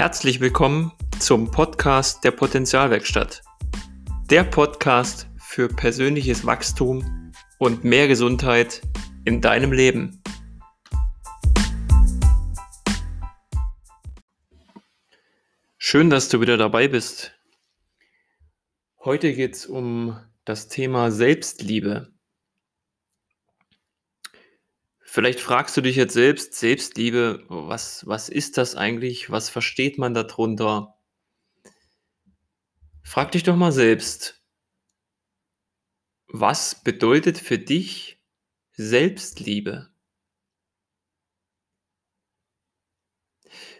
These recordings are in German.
Herzlich willkommen zum Podcast der Potenzialwerkstatt. Der Podcast für persönliches Wachstum und mehr Gesundheit in deinem Leben. Schön, dass du wieder dabei bist. Heute geht es um das Thema Selbstliebe. Vielleicht fragst du dich jetzt selbst, Selbstliebe, was, was ist das eigentlich? Was versteht man darunter? Frag dich doch mal selbst, was bedeutet für dich Selbstliebe?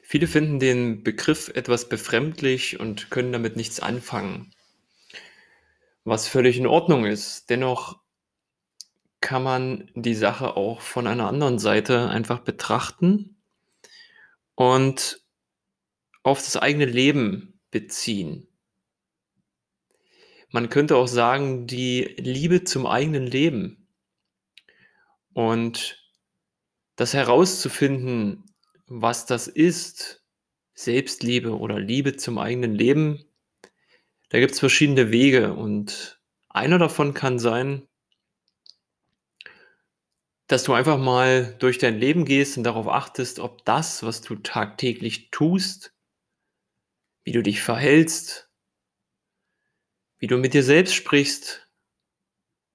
Viele finden den Begriff etwas befremdlich und können damit nichts anfangen, was völlig in Ordnung ist. Dennoch kann man die Sache auch von einer anderen Seite einfach betrachten und auf das eigene Leben beziehen. Man könnte auch sagen, die Liebe zum eigenen Leben. Und das herauszufinden, was das ist, Selbstliebe oder Liebe zum eigenen Leben, da gibt es verschiedene Wege. Und einer davon kann sein, dass du einfach mal durch dein Leben gehst und darauf achtest, ob das, was du tagtäglich tust, wie du dich verhältst, wie du mit dir selbst sprichst,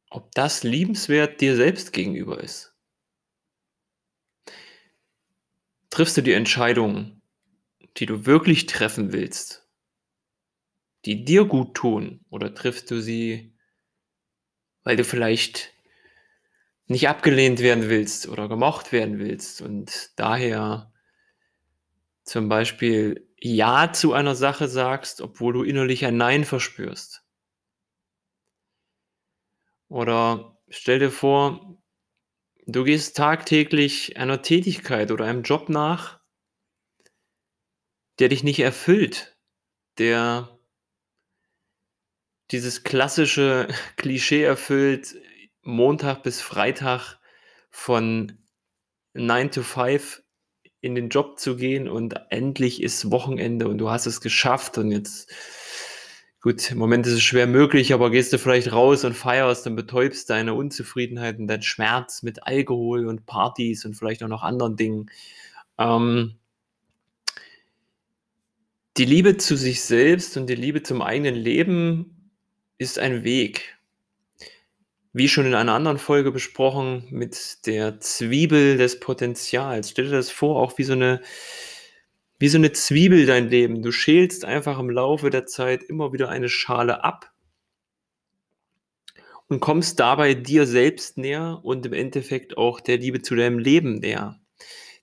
ob das liebenswert dir selbst gegenüber ist. Triffst du die Entscheidungen, die du wirklich treffen willst, die dir gut tun, oder triffst du sie, weil du vielleicht nicht abgelehnt werden willst oder gemocht werden willst und daher zum Beispiel Ja zu einer Sache sagst, obwohl du innerlich ein Nein verspürst. Oder stell dir vor, du gehst tagtäglich einer Tätigkeit oder einem Job nach, der dich nicht erfüllt, der dieses klassische Klischee erfüllt, Montag bis Freitag von 9 to 5 in den Job zu gehen und endlich ist Wochenende und du hast es geschafft und jetzt, gut, im Moment ist es schwer möglich, aber gehst du vielleicht raus und feierst und betäubst deine Unzufriedenheit und deinen Schmerz mit Alkohol und Partys und vielleicht auch noch anderen Dingen. Ähm, die Liebe zu sich selbst und die Liebe zum eigenen Leben ist ein Weg wie schon in einer anderen Folge besprochen, mit der Zwiebel des Potenzials. Stell dir das vor, auch wie so eine, wie so eine Zwiebel dein Leben. Du schälst einfach im Laufe der Zeit immer wieder eine Schale ab und kommst dabei dir selbst näher und im Endeffekt auch der Liebe zu deinem Leben näher.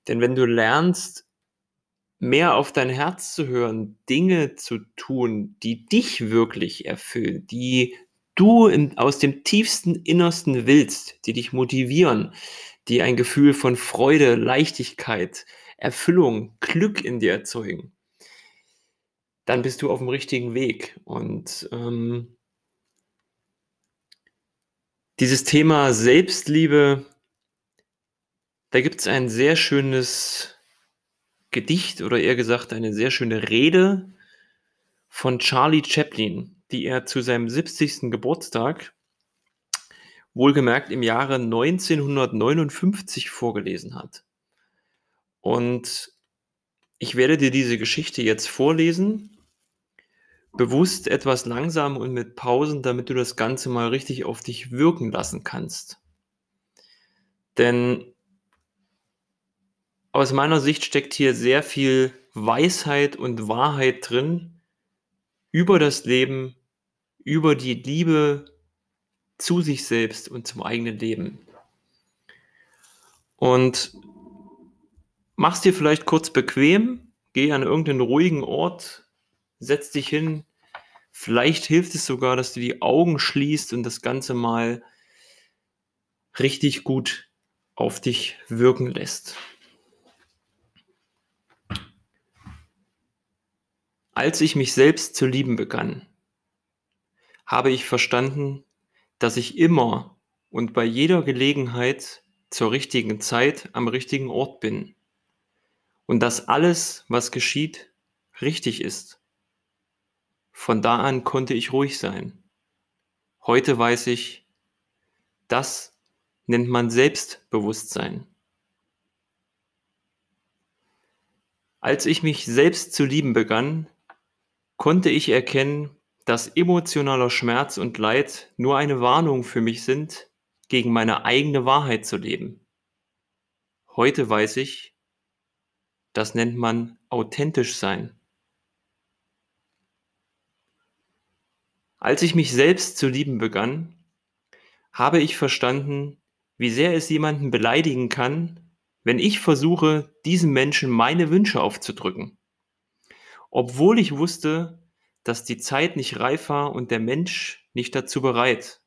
Denn wenn du lernst, mehr auf dein Herz zu hören, Dinge zu tun, die dich wirklich erfüllen, die du in, aus dem tiefsten Innersten willst, die dich motivieren, die ein Gefühl von Freude, Leichtigkeit, Erfüllung, Glück in dir erzeugen, dann bist du auf dem richtigen Weg. Und ähm, dieses Thema Selbstliebe, da gibt es ein sehr schönes Gedicht oder eher gesagt eine sehr schöne Rede von Charlie Chaplin die er zu seinem 70. Geburtstag, wohlgemerkt im Jahre 1959 vorgelesen hat. Und ich werde dir diese Geschichte jetzt vorlesen, bewusst etwas langsam und mit Pausen, damit du das Ganze mal richtig auf dich wirken lassen kannst. Denn aus meiner Sicht steckt hier sehr viel Weisheit und Wahrheit drin über das Leben, über die Liebe zu sich selbst und zum eigenen Leben. Und mach's dir vielleicht kurz bequem, geh an irgendeinen ruhigen Ort, setz dich hin. Vielleicht hilft es sogar, dass du die Augen schließt und das Ganze mal richtig gut auf dich wirken lässt. Als ich mich selbst zu lieben begann, habe ich verstanden, dass ich immer und bei jeder Gelegenheit zur richtigen Zeit am richtigen Ort bin und dass alles, was geschieht, richtig ist. Von da an konnte ich ruhig sein. Heute weiß ich, das nennt man Selbstbewusstsein. Als ich mich selbst zu lieben begann, konnte ich erkennen, dass emotionaler Schmerz und Leid nur eine Warnung für mich sind, gegen meine eigene Wahrheit zu leben. Heute weiß ich, das nennt man authentisch sein. Als ich mich selbst zu lieben begann, habe ich verstanden, wie sehr es jemanden beleidigen kann, wenn ich versuche, diesem Menschen meine Wünsche aufzudrücken. Obwohl ich wusste, dass die Zeit nicht reif war und der Mensch nicht dazu bereit.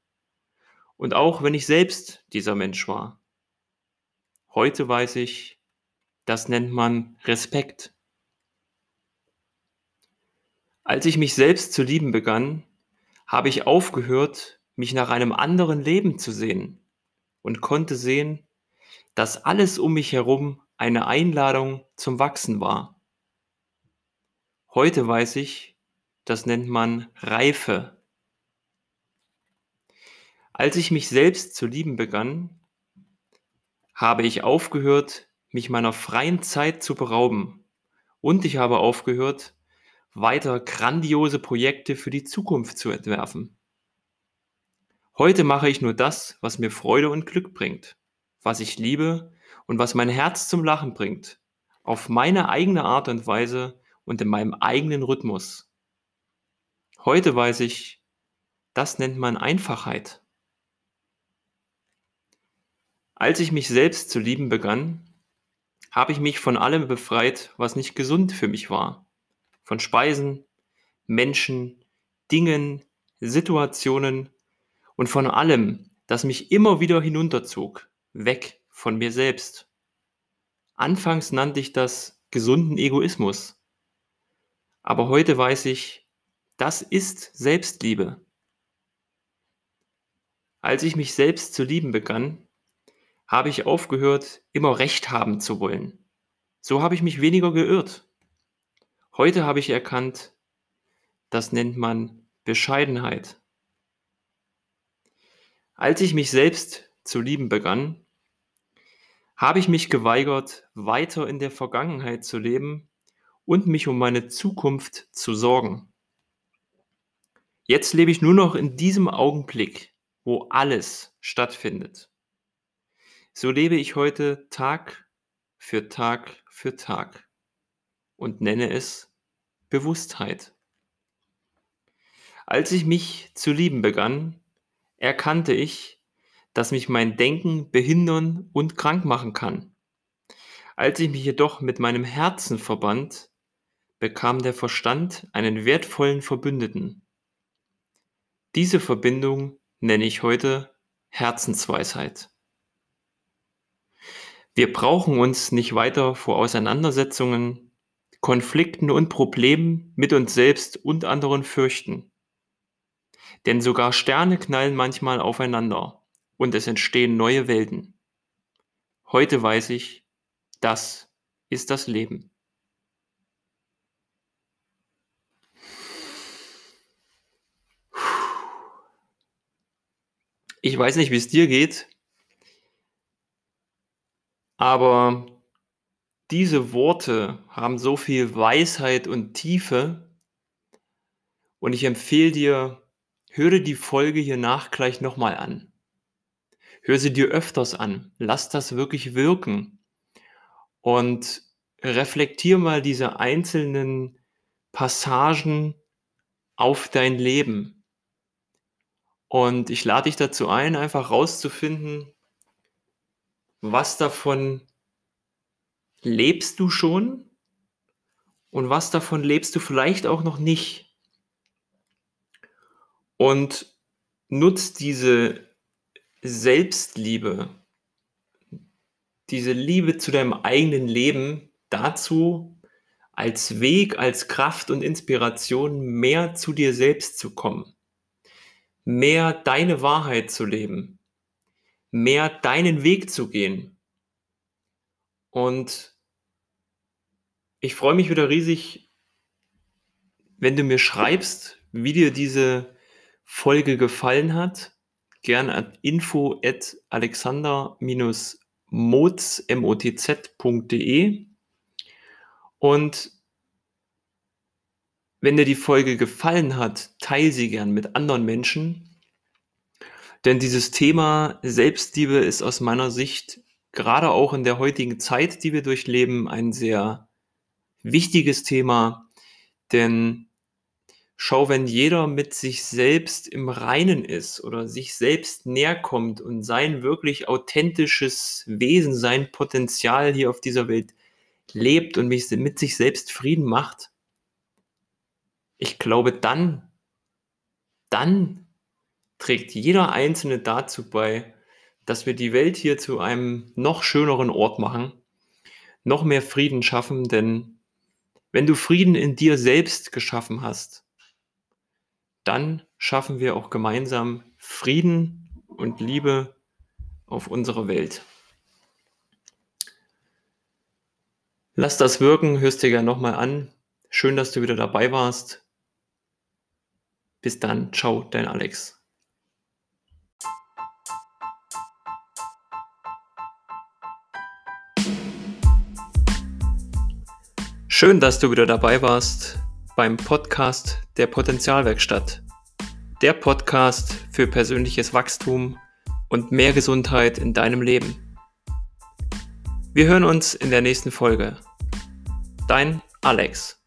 Und auch wenn ich selbst dieser Mensch war. Heute weiß ich, das nennt man Respekt. Als ich mich selbst zu lieben begann, habe ich aufgehört, mich nach einem anderen Leben zu sehen und konnte sehen, dass alles um mich herum eine Einladung zum Wachsen war. Heute weiß ich, das nennt man Reife. Als ich mich selbst zu lieben begann, habe ich aufgehört, mich meiner freien Zeit zu berauben. Und ich habe aufgehört, weiter grandiose Projekte für die Zukunft zu entwerfen. Heute mache ich nur das, was mir Freude und Glück bringt, was ich liebe und was mein Herz zum Lachen bringt, auf meine eigene Art und Weise und in meinem eigenen Rhythmus. Heute weiß ich, das nennt man Einfachheit. Als ich mich selbst zu lieben begann, habe ich mich von allem befreit, was nicht gesund für mich war. Von Speisen, Menschen, Dingen, Situationen und von allem, das mich immer wieder hinunterzog, weg von mir selbst. Anfangs nannte ich das gesunden Egoismus. Aber heute weiß ich, das ist Selbstliebe. Als ich mich selbst zu lieben begann, habe ich aufgehört, immer Recht haben zu wollen. So habe ich mich weniger geirrt. Heute habe ich erkannt, das nennt man Bescheidenheit. Als ich mich selbst zu lieben begann, habe ich mich geweigert, weiter in der Vergangenheit zu leben und mich um meine Zukunft zu sorgen. Jetzt lebe ich nur noch in diesem Augenblick, wo alles stattfindet. So lebe ich heute Tag für Tag für Tag und nenne es Bewusstheit. Als ich mich zu lieben begann, erkannte ich, dass mich mein Denken behindern und krank machen kann. Als ich mich jedoch mit meinem Herzen verband, bekam der Verstand einen wertvollen Verbündeten. Diese Verbindung nenne ich heute Herzensweisheit. Wir brauchen uns nicht weiter vor Auseinandersetzungen, Konflikten und Problemen mit uns selbst und anderen fürchten. Denn sogar Sterne knallen manchmal aufeinander und es entstehen neue Welten. Heute weiß ich, das ist das Leben. Ich weiß nicht, wie es dir geht, aber diese Worte haben so viel Weisheit und Tiefe und ich empfehle dir, höre die Folge hier nach gleich nochmal an. Hör sie dir öfters an. Lass das wirklich wirken. Und reflektier mal diese einzelnen Passagen auf dein Leben. Und ich lade dich dazu ein, einfach rauszufinden, was davon lebst du schon und was davon lebst du vielleicht auch noch nicht. Und nutzt diese Selbstliebe, diese Liebe zu deinem eigenen Leben dazu, als Weg, als Kraft und Inspiration mehr zu dir selbst zu kommen mehr deine Wahrheit zu leben, mehr deinen Weg zu gehen. Und ich freue mich wieder riesig, wenn du mir schreibst, wie dir diese Folge gefallen hat, gern an info at alexander-moz.de und wenn dir die Folge gefallen hat, teile sie gern mit anderen Menschen, denn dieses Thema Selbstliebe ist aus meiner Sicht gerade auch in der heutigen Zeit, die wir durchleben, ein sehr wichtiges Thema, denn schau, wenn jeder mit sich selbst im Reinen ist oder sich selbst näher kommt und sein wirklich authentisches Wesen, sein Potenzial hier auf dieser Welt lebt und mit sich selbst Frieden macht, ich glaube, dann, dann trägt jeder Einzelne dazu bei, dass wir die Welt hier zu einem noch schöneren Ort machen, noch mehr Frieden schaffen, denn wenn du Frieden in dir selbst geschaffen hast, dann schaffen wir auch gemeinsam Frieden und Liebe auf unserer Welt. Lass das wirken, hörst dir gerne nochmal an. Schön, dass du wieder dabei warst. Bis dann, ciao, dein Alex. Schön, dass du wieder dabei warst beim Podcast der Potenzialwerkstatt. Der Podcast für persönliches Wachstum und mehr Gesundheit in deinem Leben. Wir hören uns in der nächsten Folge. Dein Alex.